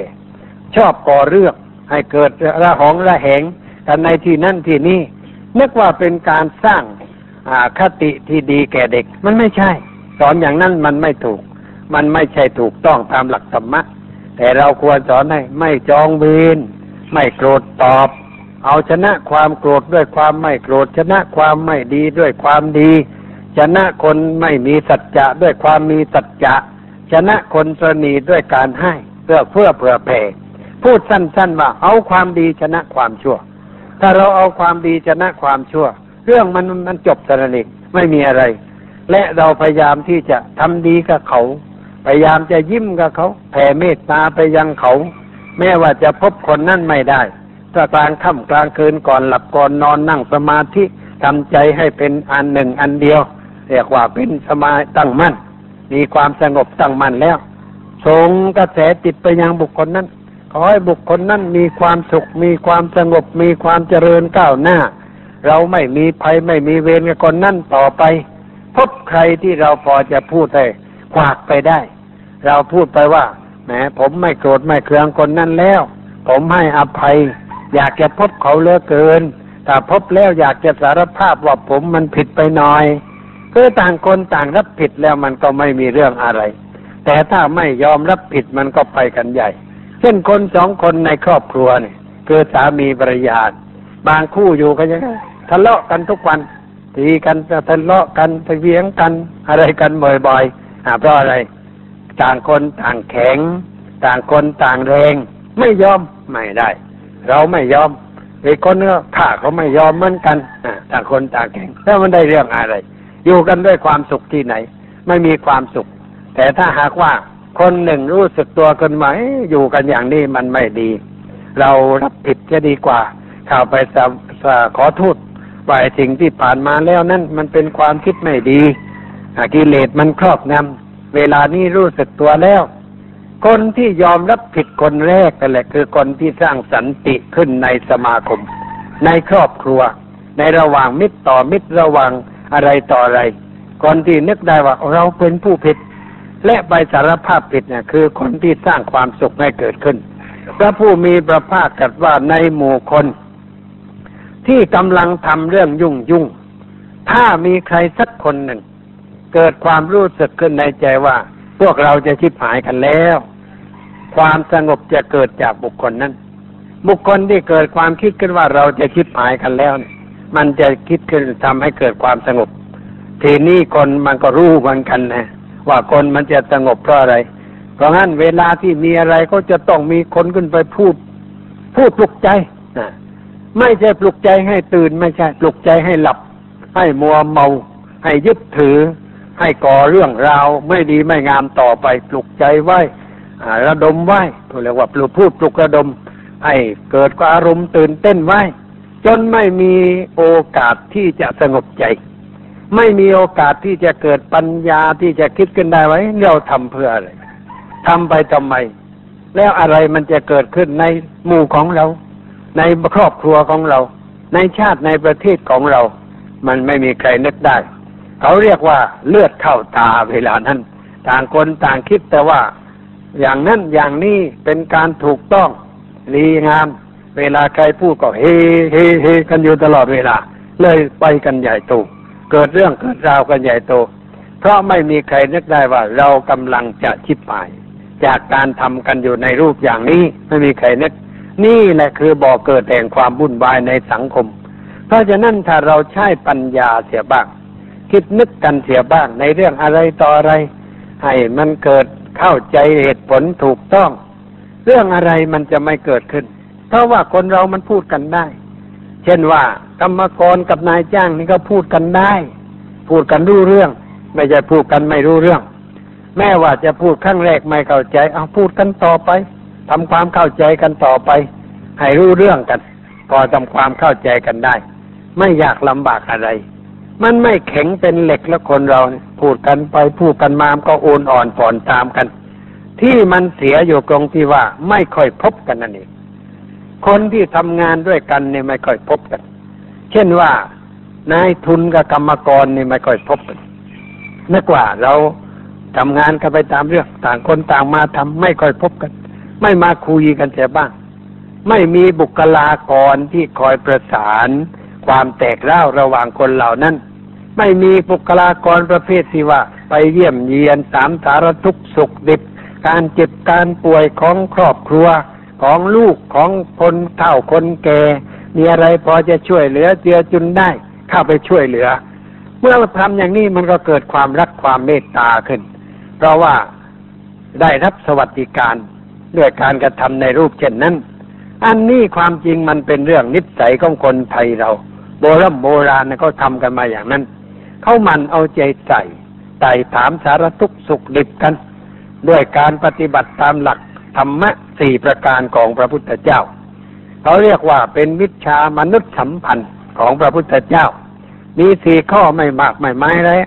ชอบก่อเรื่อง ให้เกิดระหองระแหงกันในที่นั่นที่นี่นึกว่าเป็นการสร้างคติที่ดีแก่เด็ก มันไม่ใช่ สอนอย่างนั้นมันไม่ถูก มันไม่ใช่ถูกต้องตามหลักธรรมะ แต่เราควรสอนให้ไม่จองเวรไม่โกรธตอบ เอาชนะความโกรธด้วยความไม่โกรธ ชนะความไม่ดีด้วยความดี ชนะคนไม่มีสัจจะด้วยความมีสัจจะ ชนะคนสนีด้วยการให้เพื่อเพื่อเผื่อแผ่พูดสั้นๆว่าเอาความดีชนะความชั่ว ถ้าเราเอาความดีชนะความชั่ว เรื่องมันมันจบสนิทไม่มีอะไร และเราพยายามที่จะทำดีกับเขา พยายามจะยิ้มกับเขา แผ่เมตตาไปยังเขา แม้ว่าจะพบคนนั่นไม่ได้ ถ้ากลางค่ำกลางคืนก่อนหลับก่อนนอนนั่งสมาธิทำใจให้เป็นอันหนึ่งอันเดียว เรียกว่าเป็นสมาตั้งมั่น มีความสงบตั้งมั่นแล้วส่งกระแสจิตไปยังบุคคลนั้น ขอให้บุคคลนั้นมีความสุข มีความสงบ มีความเจริญก้าวหน้า เราไม่มีภัยไม่มีเวรกับคนนั้นต่อไป พบใครที่เราพอจะพูดได้กวากไปได้ เราพูดไปว่าแหมผมไม่โกรธไม่เคืองคนนั้นแล้ว ผมให้อภัย อยากจะพบเขาเลือเกิน ถ้าพบแล้วอยากจะสารภาพว่าผมมันผิดไปหน่อยเพื่อต่างคนต่างรับผิดแล้วมันก็ไม่มีเรื่องอะไร แต่ถ้าไม่ยอมรับผิดมันก็ไปกันใหญ่ เช่นคนสองคนในครอบครัวเนี่ยคือสามีภรรยาบางคู่อยู่กันยังไงทะเลาะกันทุกวันตีกันทะเลาะกันทะเวียงกันอะไรกันบ่อยๆอ่าเพราะอะไร ต่างคนต่างแข็ง ต่างคนต่างแรง ไม่ยอมไม่ได้ เราไม่ยอมอีกคนก็ข้าเขาไม่ยอมเหมือนกันต่างคนต่างแข็งแล้วมันได้เรื่องอะไร อยู่กันด้วยความสุขที่ไหน ไม่มีความสุข แต่ถ้าหากว่าคนหนึ่งรู้สึกตัวกันไหมอยู่กันอย่างนี้มันไม่ดี เรารับผิดจะดีกว่าเข้าไปสขอโทษว่าสิ่งที่ผ่านมาแล้วนั่นมันเป็นความคิดไม่ดีกิเลสมันครอบงำเวลานี้รู้สึกตัวแล้ว คนที่ยอมรับผิดคนแรกกันแหละ คือคนที่สร้างสันติขึ้นในสมาคม ในครอบครัว ในระหว่างมิตรต่อมิตรระหว่างอะไรต่ออะไรคนที่นึกได้ว่าเราเป็นผู้ผิด และไปสารภาพผิดเนี่ยคือคนที่สร้างความสุขให้เกิดขึ้นพระผู้มีพระภาคกัดว่าในหมู่คน ที่กำลังทำเรื่องยุ่งยุ่งถ้ามีใครสักคนหนึ่ง เกิดความรู้สึกขึ้นในใจว่า พวกเราจะชิบหายกันแล้ว ความสงบจะเกิดจากบุคคลนั้น บุคคลที่เกิดความคิดขึ้นว่าเราจะชิบหายกันแล้ว มันจะคิดขึ้นทำให้เกิดความสงบ ทีนี้คนมันก็รู้เหมือนกันนะ ว่าคนมันจะสงบเพราะอะไร เพราะงั้นเวลาที่มีอะไรก็จะต้องมีคนขึ้นไปพูด พูดปลุกใจนะไม่ใช่ปลุกใจให้ตื่นไม่ใช่ ปลุกใจให้หลับ ให้มัวเมา ให้ยึดถือ ให้ก่อเรื่องราวไม่ดีไม่งามต่อไปปลุกใจไว้ระดมไว้เรียกว่าปลุกพูดปลุกระดม ให้เกิดอารมณ์ตื่นเต้นไว้ จนไม่มีโอกาสที่จะสงบใจ ไม่มีโอกาสที่จะเกิดปัญญาที่จะคิดขึ้นได้ไว้เราทำเพื่ออะไรทำไปทำไม แล้วอะไรมันจะเกิดขึ้นในหมู่ของเรา ในครอบครัวของเรา ในชาติในประเทศของเรา มันไม่มีใครนึกได้ เขาเรียกว่าเลือดเข้าตาเวลานั้น ต่างคนต่างคิดแต่ว่า อย่างนั้นอย่างนี้เป็นการถูกต้องดีงาม เวลาใครพูดก็เฮเฮเฮกันอยู่ตลอดเวลา เลยไปกันใหญ่โตเกิดเรื่องเกิดราวกันใหญ่โต เพราะไม่มีใครนึกได้ว่าเรากำลังจะชิบหาย จากการทำกันอยู่ในรูปอย่างนี้ไม่มีใครนึก นี่แหละคือบ่อเกิดแห่งความวุ่นวายในสังคม เพราะฉะนั้นถ้าเราใช้ปัญญาเสียบ้าง คิดนึกกันเสียบ้างในเรื่องอะไรต่ออะไร ให้มันเกิดเข้าใจเหตุผลถูกต้อง เรื่องอะไรมันจะไม่เกิดขึ้น เพราะว่าคนเรามันพูดกันได้ เช่นว่ากรรมกรกับนายจ้างนี่ก็พูดกันได้ พูดกันรู้เรื่อง ไม่ใช่พูดกันไม่รู้เรื่อง แม้ว่าจะพูดครั้งแรกไม่เข้าใจ เอาพูดกันต่อไปทำความเข้าใจกันต่อไป ให้รู้เรื่องกัน พอทำความเข้าใจกันได้ ไม่อยากลำบากอะไร มันไม่แข็งเป็นเหล็กแล้วคนเราพูดกันไปพูดกันมาก็โอนอ่อนผ่อนตามกัน ที่มันเสียอยู่ตรงที่ว่าไม่ค่อยพบกันนั่นเองคนที่ทำงานด้วยกันเนี่ยไม่ค่อยพบกัน เช่นว่านายทุนกับกรรมกรนี่ไม่ค่อยพบกันนึกว่าเราทำงานกันไปตามเรื่องต่างคนต่างมาทำไม่ค่อยพบกัน ไม่มาคุยกันเสียบ้าง ไม่มีบุคลากรที่คอยประสาน ความแตกเล่าระหว่างคนเหล่านั้น ไม่มีบุคลากรประเภทที่ว่า ไปเยี่ยมเยียนสามสารทุกสุขดิบ การเจ็บการป่วยของครอบครัว ของลูกของคนเฒ่าคนแก่ มีอะไรพอจะช่วยเหลือเจือจุนได้ เข้าไปช่วยเหลือ เมื่อทำอย่างนี้มันก็เกิดความรักความเมตตาขึ้น เพราะว่าได้รับสวัสดิการด้วยการกระทำในรูปเช่นนั้น อันนี้ความจริงมันเป็นเรื่องนิสัยของคนไทยเรา โบรโบราณเขาทำกันมาอย่างนั้น เขามันเอาใจใส่ไต่ถามสารทุกสุขดิบกัน ด้วยการปฏิบัติตามหลักธรรมะสี่ประการของพระพุทธเจ้า เขาเรียกว่าเป็นวิชามนุษยสัมพันธ์ของพระพุทธเจ้า มีสี่ข้อไม่มากไม่ไม้เลย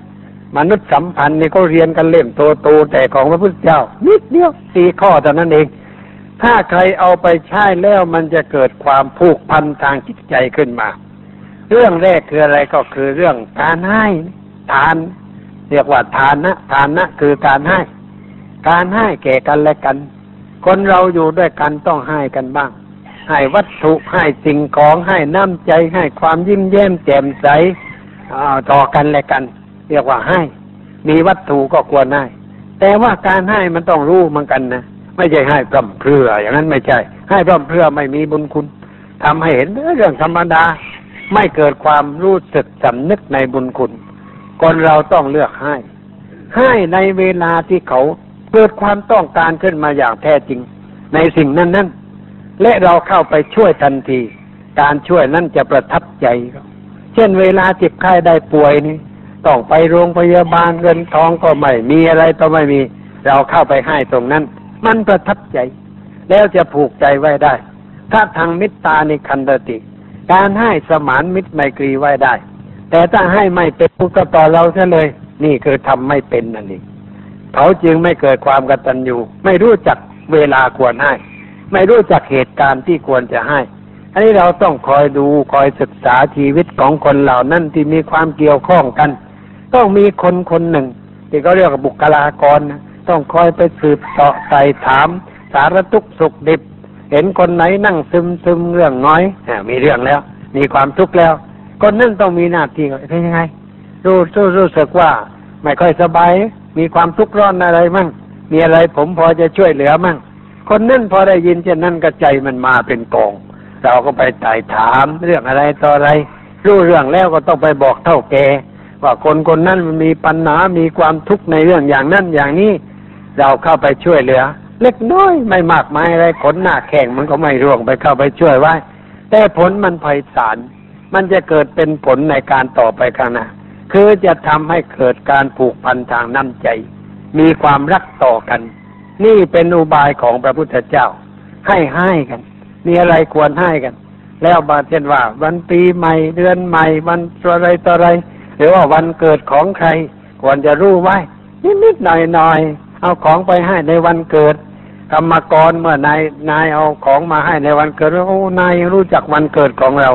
มนุษยสัมพันธ์นี่เขาเรียนกันเล่มโตๆแต่ของพระพุทธเจ้า นิดเดียวสี่ข้อเท่านั้นเอง ถ้าใครเอาไปใช้แล้วมันจะเกิดความผูกพันทางจิตใจขึ้นมา เรื่องแรกคืออะไรก็คือเรื่องการให้ทาน เรียกว่าทานนะทานนะคือการให้ การให้แก่กันและกัน คนเราอยู่ด้วยกันต้องให้กันบ้าง ให้วัตถุให้สิ่งของให้น้ำใจให้ความยิ้มแย้มแจ่มใสต่อกันและกัน เรียกว่าให้ มีวัตถุก็ควรให้แต่ว่าการให้มันต้องรู้เหมือนกันนะไม่ใช่ให้พร่ำเพรื่ออย่างนั้นไม่ใช่ ให้พร่ำเพรื่อไม่มีบุญคุณทำให้เห็นเรื่องธรรมดา ไม่เกิดความรู้สึกสำนึกในบุญคุณคนเราต้องเลือกให้ ให้ในเวลาที่เขาเกิดความต้องการขึ้นมาอย่างแท้จริง ในสิ่งนั้นนั้นและเราเข้าไปช่วยทันที การช่วยนั้นจะประทับใจ เช่นเวลาเจ็บไข้ได้ป่วยนี่ต้องไปโรงพยาบาลเงินทองก็ไม่มีอะไรก็ไม่มี เราเข้าไปให้ตรงนั้น มันประทับใจ แล้วจะผูกใจไว้ได้ ถ้าทางมิตรตาในคันตติ การให้สมานมิตรไมตรีไว้ได้ แต่ถ้าให้ไม่เป็นผูกต่อเราซะเลย นี่คือทำไม่เป็นนั่นเองเขาจึงไม่เกิดความกตัญญูไม่รู้จักเวลาควรให้ ไม่รู้จักเหตุการณ์ที่ควรจะให้ อันนี้เราต้องคอยดูคอยศึกษาชีวิตของคนเหล่านั้นที่มีความเกี่ยวข้องกัน ต้องมีคนคนหนึ่ง ที่เขาเรียกว่าบุคลากรนะต้องคอยไปสืบเสาะใส่ถาม สารทุกสุขดิบ เห็นคนไหนนั่งซึมซึมเรื่องน้อยอมีเรื่องแล้ว มีความทุกข์แล้ว คนนั้นต้องมีหน้าที่เป็นยังไง รู้รู้รู้สึกว่า ไม่ค่อยสบาย มีความทุกข์ร้อนอะไรมั่ง มีอะไรผมพอจะช่วยเหลือมั่ง คนนั่นพอได้ยินเช่นนั้นก็ใจมันมาเป็นกอง เราก็ไปไต่ถามเรื่องอะไรต่ออะไร รู้เรื่องแล้วก็ต้องไปบอกเท่าแกว่าคนคนนั้นมันมีปัญหา มีความทุกข์ในเรื่องอย่างนั้นอย่างนี้ เราเข้าไปช่วยเหลือ เล็กน้อยไม่มากมายอะไรขนหน้าแข่งมันก็ไม่ร่วงไปเข้าไปช่วยไว้ แต่ผลมันไพศาลมันจะเกิดเป็นผลในการต่อไปข้างหน้าคือจะทำให้เกิดการผูกพันทางน้ำใจ มีความรักต่อกัน นี่เป็นอุบายของพระพุทธเจ้า ให้ให้กัน มีอะไรควรให้กัน แล้วบาเช่นว่า วันปีใหม่เดือนใหม่ วันอะไรต่ออะไร หรือว่าวันเกิดของใคร ควรจะรู้ไว้นิดๆหน่อยๆเอาของไปให้ในวันเกิด กรรมกรเมื่อนายนายเอาของมาให้ในวันเกิดโอ้นายรู้จักวันเกิดของเรา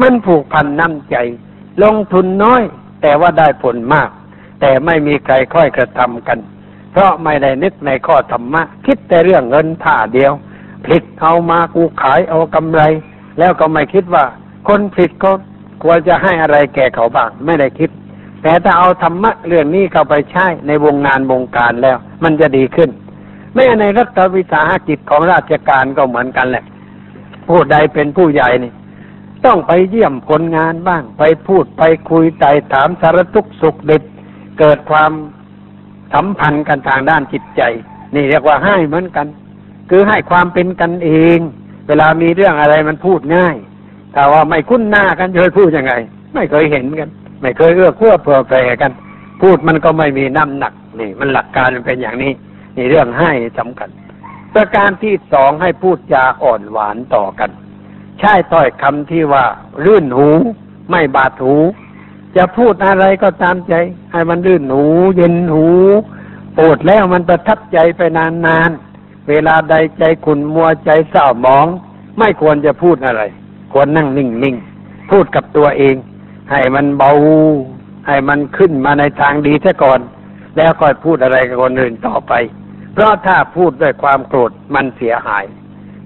มันผูกพันน้ำใจ ลงทุนน้อย แต่ว่าได้ผลมาก แต่ไม่มีใครค่อยกระทำกัน เพราะไม่ได้นึกในข้อธรรมะ คิดแต่เรื่องเงินท่าเดียวผลิตเอามากูขายเอากำไร แล้วก็ไม่คิดว่า คนผลิตก็ควรจะให้อะไรแก่เขาบ้างไม่ได้คิด แต่ถ้าเอาธรรมะเรื่องนี้เข้าไปใช้ในวงงานวงการแล้ว มันจะดีขึ้น แม้ในรัฐวิสาหกิจของราชการก็เหมือนกันแหละ ผู้ใดเป็นผู้ใหญ่นี่ ต้องไปเยี่ยมคนงานบ้าง ไปพูดไปคุยไต่ถามสารทุกสุขเด็ดเกิดความสัมพันธ์กันทางด้านจิตใจ นี่เรียกว่าให้เหมือนกัน คือให้ความเป็นกันเอง เวลามีเรื่องอะไรมันพูดง่ายแต่ว่าไม่คุ้นหน้ากันจะพูดยังไง ไม่เคยเห็นกัน ไม่เคยเอื้อเพื่อเผื่อแผ่กัน พูดมันก็ไม่มีน้ำหนักนี่ มันหลักการมันเป็นอย่างนี้ นี่เรื่องให้สำคัญ ประการที่สองให้พูดจาอ่อนหวานต่อกัน ใช้ถ้อยคำที่ว่ารื่นหู ไม่บาดหู จะพูดอะไรก็ตามใจ ให้มันรื่นหู เย็นหูปวดแล้วมันประทับใจไปนานๆ เวลาใดใจขุนมัวใจเศร้าหมอง ไม่ควรจะพูดอะไร ควรนั่งนิ่งๆ พูดกับตัวเอง ให้มันเบา ให้มันขึ้นมาในทางดีซะก่อน แล้วค่อยพูดอะไรกับคนอื่นต่อไป เพราะถ้าพูดด้วยความโกรธมันเสียหาย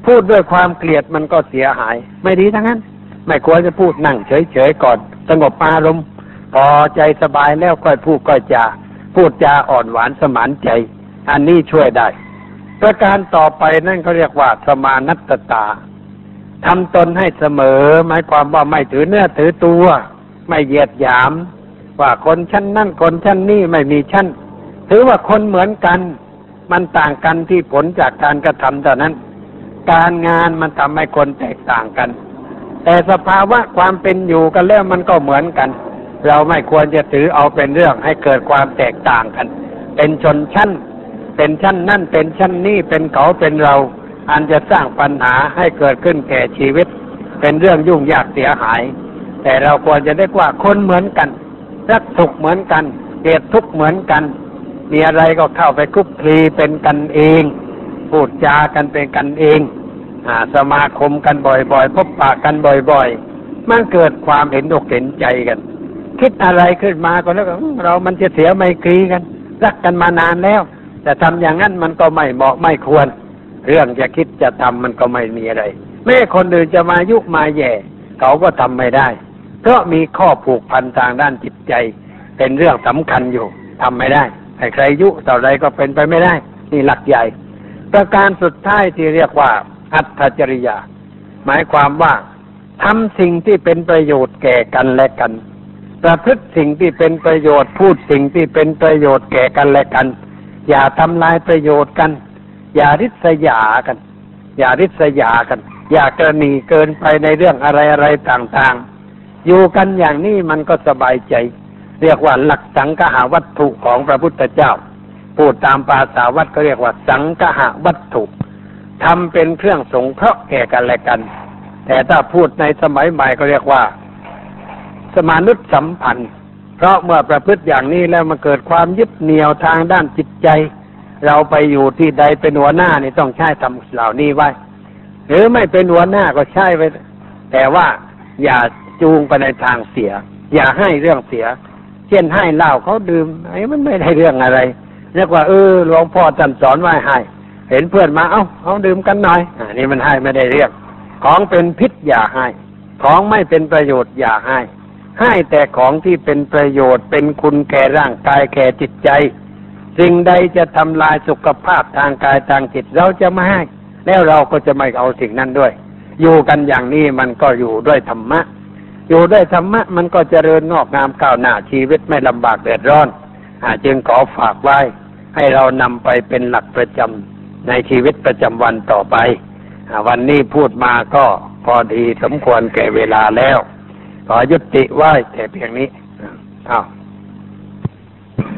พูดด้วยความเกลียดมันก็เสียหาย ไม่ดีทั้งนั้น ไม่ควรจะพูดนั่งเฉยๆก่อน สงบอารมณ์พอใจสบายแล้วค่อยพูดก็จาพูดจาอ่อนหวานสมานใจ อันนี้ช่วยได้ ประการต่อไปนั่นเขาเรียกว่าสมานัตตาทำตนให้เสมอ หมายความว่าไม่ถือเนื้อถือตัว ไม่เหยียดหยาม ว่าคนชั้นนั่นคนชั้นนี่ไม่มีชั้น ถือว่าคนเหมือนกัน มันต่างกันที่ผลจากการกระทำเท่านั้น การงานมันทำให้คนแตกต่างกัน แต่สภาวะความเป็นอยู่กันแล้วมันก็เหมือนกัน เราไม่ควรจะถือเอาเป็นเรื่องให้เกิดความแตกต่างกัน เป็นชนชั้น เป็นชั้นนั่น เป็นชั้นนี้เป็นเขาเป็นเรา อันจะสร้างปัญหาให้เกิดขึ้นแก่ชีวิต เป็นเรื่องยุ่งยากเสียหาย แต่เราควรจะได้ว่าคนเหมือนกัน รักสุขเหมือนกันเกลียดทุกข์เหมือนกัน มีอะไรก็เข้าไปคุกคลีเป็นกันเอง พูดจากันเป็นกันเองอสมาคมกันบ่อยๆ พบปะกันบ่อยๆ มันเกิดความเห็นอกเห็นใจกัน คิดอะไรขึ้นมาก็แล้วเรามันจะเสียไมครีกัน รักกันมานานแล้ว แต่ทำอย่างนั้นมันก็ไม่เหมาะไม่ควร เรื่องจะคิดจะทำมันก็ไม่มีอะไร แม่คนอื่นจะมายุมาแย่ เขาก็ทำไม่ได้ เพราะมีข้อผูกพันทางด้านจิตใจ เป็นเรื่องสำคัญอยู่ทำไม่ได้ ใครใครยุต่อใดก็เป็นไปไม่ได้ นี่หลักใหญ่ ประการสุดท้ายที่เรียกว่า อัตจริยา หมายความว่าทำสิ่งที่เป็นประโยชน์แก่กันและกัน ประพฤติสิ่งที่เป็นประโยชน์พูดสิ่งที่เป็นประโยชน์แก่กันและกัน อย่าทำลายประโยชน์กัน อย่าริษยากัน อย่าริษยากัน อย่ากระหนีเกินไปในเรื่องอะไรอะไรต่างๆ อยู่กันอย่างนี้มันก็สบายใจ เรียกว่าหลักสังหาวัตถุของพระพุทธเจ้า พูดตามภาษาวัดก็เรียกว่าสังหาวัตถุทำเป็นเครื่องสงเคราะห์แก่กันและกัน แต่ถ้าพูดในสมัยใหม่ก็เรียกว่า สมานุษสัมพันธ์ เพราะเมื่อประพฤติอย่างนี้แล้วมันเกิดความยึดเหนี่ยวทางด้านจิตใจ เราไปอยู่ที่ใดเป็นหัวหน้านี่ต้องใช้ทำเหล่านี้ไว้ หรือไม่เป็นหัวหน้าก็ใช้ไปแต่ว่าอย่าจูงไปในทางเสีย อย่าให้เรื่องเสีย เช่นให้เหล้าเขาดื่มไอ้มันไม่ได้เรื่องอะไรเรียกว่าเออหลวงพ่อท่านสอนไว้ให้ เห็นเพื่อนมาเอ้าเอาดื่มกันหน่อยอันนี้มันให้ไม่ได้เรื่องของเป็นพิษอย่าให้ ของไม่เป็นประโยชน์อย่าให้ ให้แต่ของที่เป็นประโยชน์เป็นคุณแก่ร่างกายแก่จิตใจ สิ่งใดจะทำลายสุขภาพทางกายทางจิตเราจะไม่ให้ แล้วเราก็จะไม่เอาสิ่งนั้นด้วย อยู่กันอย่างนี้มันก็อยู่ด้วยธรรมะ อยู่ด้วยธรรมะมันก็เจริญงอกงามก้าวหน้าชีวิตไม่ลำบากเดือดร้อนอาจึงขอฝากไว้ ให้เรานำไปเป็นหลักประจำในชีวิตประจำวันต่อไปวันนี้พูดมาก็พอดีสมควรแก่เวลาแล้ว ขอยุติไว้แต่เพียงนี้อ้าว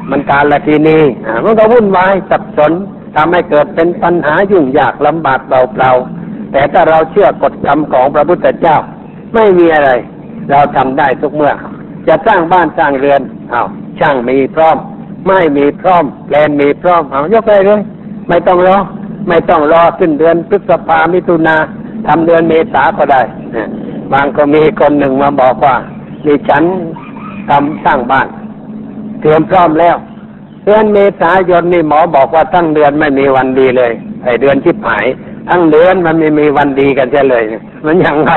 มันการละทีนี้มันก็วุ่นวายสับสนทำให้เกิดเป็นปัญหายุ่งยากลำบากเปล่าๆแต่ถ้าเราเชื่อกฎกรรมของพระพุทธเจ้า ไม่มีอะไร เราทำได้ทุกเมื่อ จะสร้างบ้านสร้างเรือนอ้าวช่างมีพร้อม ไม่มีพร้อมแลนมีพร้อมเอายกไปเลยไม่ต้องรอไม่ต้องรอขึ้นเดือนพฤษภามิถุนาทำเดือนเมษาก็ได้บางก็มีคนหนึ่งมาบอกว่าดิฉันทำสร้างบ้าน เตรียมพร้อมแล้วเดือนเมษายนนี่หมอบอกว่าทั้งเดือนไม่มีวันดีเลยไอเดือนชิบหาย ทั้งเดือนมันไม่มีวันดีกันใช่เลย มันยังไง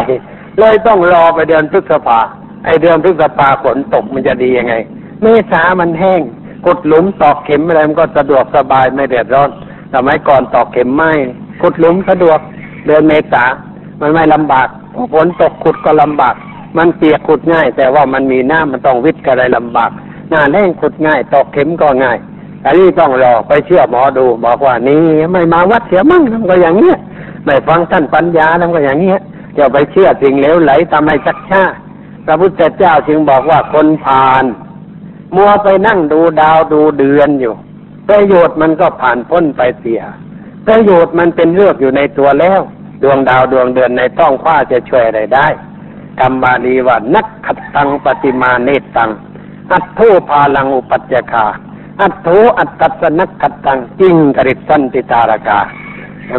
เลยต้องรอไปเดือนพฤษภาไอเดือนพฤษภาฝนตกมันจะดียังไง เมษามันแห้งกดหลุมตอกเข็มอะไรมันก็สะดวกสบายไม่เดือดร้อนสมัยก่อนตอกเข็มไม่ขุดหลุมสะดวก เดือนเมษามันไม่ลำบากฝนตกขุดก็ลำบาก มันเปียกขุดง่าย แต่ว่ามันมีน้ำมันต้องวิทย์อะไรลำบากหน้าแห้งขุดง่าย ตอกเข็มก็ง่ายอันนี้ต้องรอไปเชื่อหมอดู บอกว่านี่ไม่มาวัดเสียมั่งทำก็อย่างเงี้ยไม่ฟังท่านปัญญาทำก็อย่างเงี้ย จะไปเชื่อสิ่งเลวไหลทำให้ชักช้าพระพุทธเจ้าจึงบอกว่าคนผ่าน มัวไปนั่งดูดาวดูเดือนอยู่ ประโยชน์มันก็ผ่านพ้นไปเสีย ประโยชน์มันเป็นเรื่องอยู่ในตัวแล้ว ดวงดาวดวงเดือนในต้องคว้าจะช่วยอะไรได้คำบาลีว่านักขัดตังปฏิมาเนตัง อัตโทพาลังอุปัจจคาอัตโทอัตตัสนักขัดตังจิงกริสันติตารกา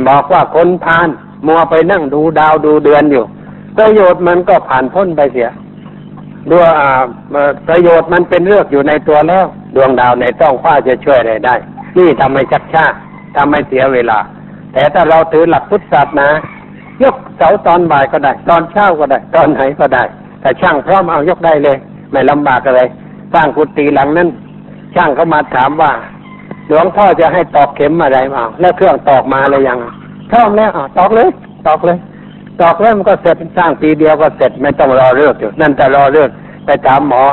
บอกว่าคนพาน มัวไปนั่งดูดาวดูเดือนอยู่ ประโยชน์มันก็ผ่านพ้นไปเสียด้วยประโยชน์มันเป็นเรื่องอยู่ในตัวแล้ว ดวงดาวในต้องคว้าจะช่วยอะไรได้ นี่ทำให้ชักช้าทำให้เสียเวลา แต่ถ้าเราถือหลักพุทธศาสนายกเสาตอนบ่ายก็ได้ ตอนเช้าก็ได้ ตอนไหนก็ได้ แต่ช่างพร้อมเอายกได้เลย ไม่ลำบากอะไรสร้างกุฏิหลังนั้น ช่างเขามาถามว่า หลวงพ่อจะให้ตอกเข็มอะไรมาแล้วเครื่องตอกมาเลยยัง พร้อมแล้วตอกเลยตอกเลยตอกแล้วมันก็เสร็จสร้างปีเดียวก็เสร็จไม่ต้องรอเลือกอยู่นั่นแต่รอเลือกไปถามหมอ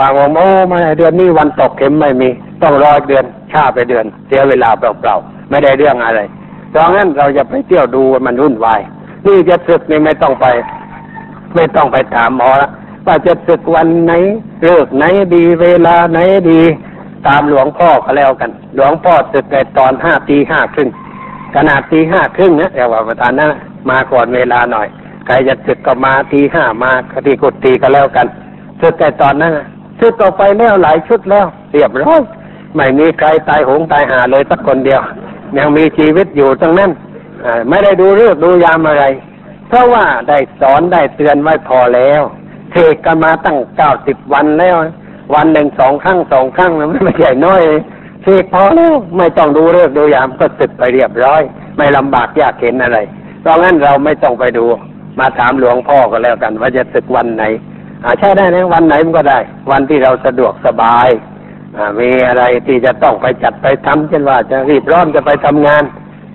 บางองโอ้ไม่เดือนนี้วันตกเข็มไม่มี ต้องรอเดือนช้าไปเดือน เสียเวลาเปล่าๆไม่ได้เรื่องอะไรดังนั้นเราจะไปเที่ยวดูมันวุ่นวายนี่จะศึกนี่ไม่ต้องไป ไม่ต้องไปถามหมอละว่าจะศึกวันไหนเลิกไหนดีเวลาไหนดี ตามหลวงพ่อก็แล้วกัน หลวงพ่อศึกในตอนห้าตีห้าครึ่ง ขนาดตีห้าครึ่งนะแต่ว่าประธานนะมาก่อนเวลาหน่อย ใครจะศึกก็มาตีห้ามาคดีกุฏิก็แล้วกันศึกในตอนนั้นศึกต่อไปแล้วหลายชุดแล้ว เรียบร้อยไม่มีใครตายหงตายหาเลยสักคนเดียว ยังมีชีวิตอยู่ตรงนั้นไม่ได้ดูเรื่องดูยามอะไร เพราะว่าได้สอนได้เตือนไว้พอแล้วเทกกันมาตั้งเก้าสิบวันแล้ว วันหนึ่งสองครั้งสองครั้งไม่ใช่น้อยเทกพอแล้วไม่ต้องดูเรื่องดูยามก็สึกไปเรียบร้อย ไม่ลำบากยากเข็นอะไร เพราะงั้นเราไม่ต้องไปดู มาถามหลวงพ่อก็แล้วกัน ว่าจะศึกวันไหนอาใช่ได้นะวันไหนมันก็ได้ วันที่เราสะดวกสบายมีอะไรที่จะต้องไปจัดไปทำเช่นว่าจะรีบร้อนจะไปทำงาน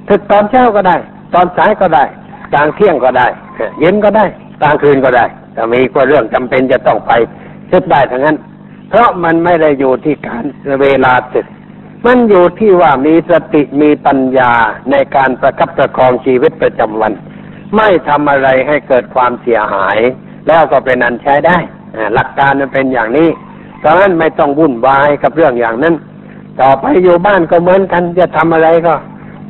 ถึกตอนเช้าก็ได้ ตอนสายก็ได้ กลางเที่ยงก็ได้ เย็นก็ได้ กลางคืนก็ได้ถ้ามีก็เรื่องจำเป็นจะต้องไปทึกได้ทั้งนั้น เพราะมันไม่ได้อยู่ที่การเวลาตึก มันอยู่ที่ว่ามีสติมีปัญญาในการประคับประคองชีวิตประจำวัน ไม่ทำอะไรให้เกิดความเสียหาย แล้วก็เป็นอันใช้ได้ หลักการมันเป็นอย่างนี้ดังนั้นไม่ต้องวุ่นวายกับเรื่องอย่างนั้น ต่อไปอยู่บ้านก็เหมือนกันจะทำอะไรก็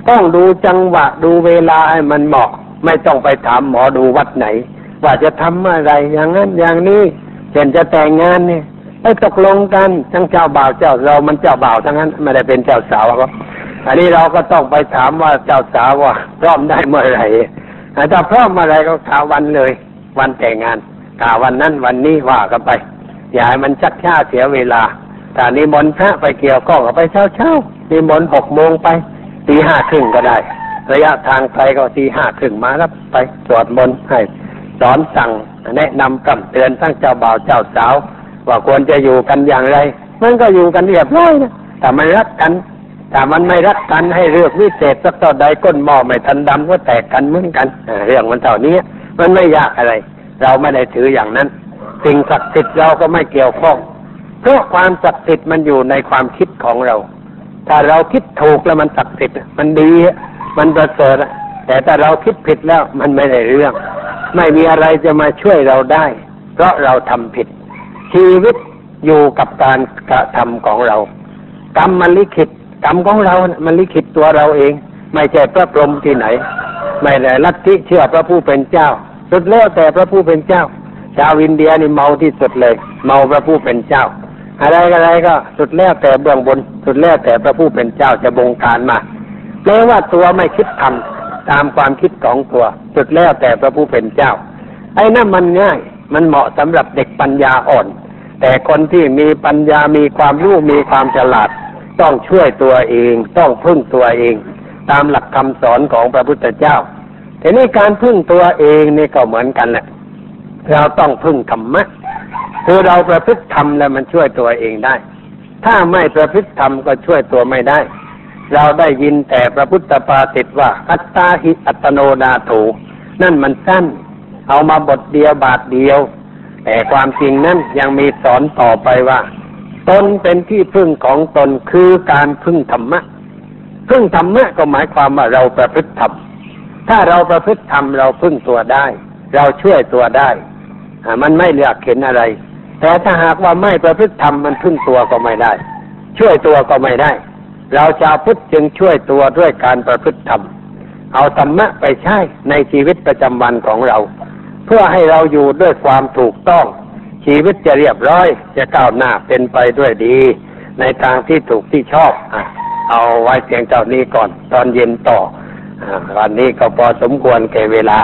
ต้องดูจังหวะดูเวลาให้มันเหมาะ ไม่ต้องไปถามหมอดูวัดไหน ว่าจะทำอะไรอย่างนั้นอย่างนี้เช่นจะแต่งงานเนี่ย ไปตกลงกันทั้งเจ้าบ่าวเจ้าเรามันเจ้าบ่าวทั้งนั้นไม่ได้เป็นเจ้าสาวครับอันนี้เราก็ต้องไปถามว่าเจ้าสาวว่าพร้อมได้เมื่อไหร่ถ้าพร้อมเมื่อไรก็ข่าววันเลย วันแต่งงานข่าวันนั้นวันนี้ว่ากันไป อย่าให้มันชักช้าเสียเวลาถ้านิมนต์พระไปเกี่ยวข้องกับไปเช้าเช้านิมนต์หกโมงไปตีห้าครึ่งก็ได้ ระยะทางไกลก็ตีห้าครึ่งมาแล้วไปสวดมนต์ให้สอนสั่งแนะนำกำเตือนทั้งเจ้าบ่าวเจ้าสาว ว่าควรจะอยู่กันอย่างไร มันก็อยู่กันเรียบร้อยนะแต่มันรักกันแต่มันไม่รักกันให้เลือกวิเศษสักต่อใดก้นหม้อไม่ทันดำก็แตกกันเหมือนกันเรื่องมันเท่านี้มันไม่ยากอะไร เราไม่ได้ถืออย่างนั้น สิ่งศักดิ์สิทธิ์เราก็ไม่เกี่ยวข้องเพราะความศักดิ์สิทธิ์มันอยู่ในความคิดของเรา ถ้าเราคิดถูกแล้วมันศักดิ์สิทธิ์มันดีมันประเสริฐแต่ถ้าเราคิดผิดแล้วมันไม่ได้เรื่อง ไม่มีอะไรจะมาช่วยเราได้ เพราะเราทำผิด ชีวิตอยู่กับการกระทำของเรา กรรมมันลิขิตกรรมของเรา มันลิขิตตัวเราเอง ไม่ใช่พระพรหมที่ไหน ไม่ได้ลัทธิเชื่อพระผู้เป็นเจ้า สุดแล้วแต่พระผู้เป็นเจ้า ชาวอินเดียนี่เมาที่สุดเลย เมาพระผู้เป็นเจ้า อะไรอะไรก็สุดแล้วแต่เบื้องบน สุดแล้วแต่พระผู้เป็นเจ้าจะบงการมาแปลว่าตัวไม่คิดทำตามความคิดของตัว สุดแล้วแต่พระผู้เป็นเจ้า ไอ้นั่นมันง่าย มันเหมาะสำหรับเด็กปัญญาอ่อน แต่คนที่มีปัญญามีความรู้มีความฉลาด ต้องช่วยตัวเอง ต้องพึ่งตัวเอง ตามหลักคำสอนของพระพุทธเจ้าทีนี้การพึ่งตัวเองนี่ก็เหมือนกันแหละเราต้องพึ่งธรรมะคือเราประพฤติธรรมแล้วมันช่วยตัวเองได้ ถ้าไม่ประพฤติธรรมก็ช่วยตัวไม่ได้ เราได้ยินแต่พระพุทธปาติว่าอัตตาหิอัตโนนาถูนั่นมันสั้น เอามาบทเดียวบาทเดียว แต่ความจริงนั้นยังมีสอนต่อไปว่า ตนเป็นที่พึ่งของตนคือการพึ่งธรรมะ พึ่งธรรมะก็หมายความว่าเราประพฤติธรรมถ้าเราประพฤติธรรมเราพึ่งตัวได้ เราช่วยตัวได้มันไม่เลือกเข็นอะไร แต่ถ้าหากว่าไม่ประพฤติธรรมมันพึ่งตัวก็ไม่ได้ ช่วยตัวก็ไม่ได้ เราชาวพุทธจึงช่วยตัวด้วยการประพฤติธรรมเอาธรรมะไปใช้ในชีวิตประจำวันของเรา เพื่อให้เราอยู่ด้วยความถูกต้อง ชีวิตจะเรียบร้อย จะก้าวหน้าเป็นไปด้วยดี ในทางที่ถูกที่ชอบอเอาไว้เพียงเท่านี้ก่อน ตอนเย็นต่ออวันนี้ก็พอสมควรแก่เวลา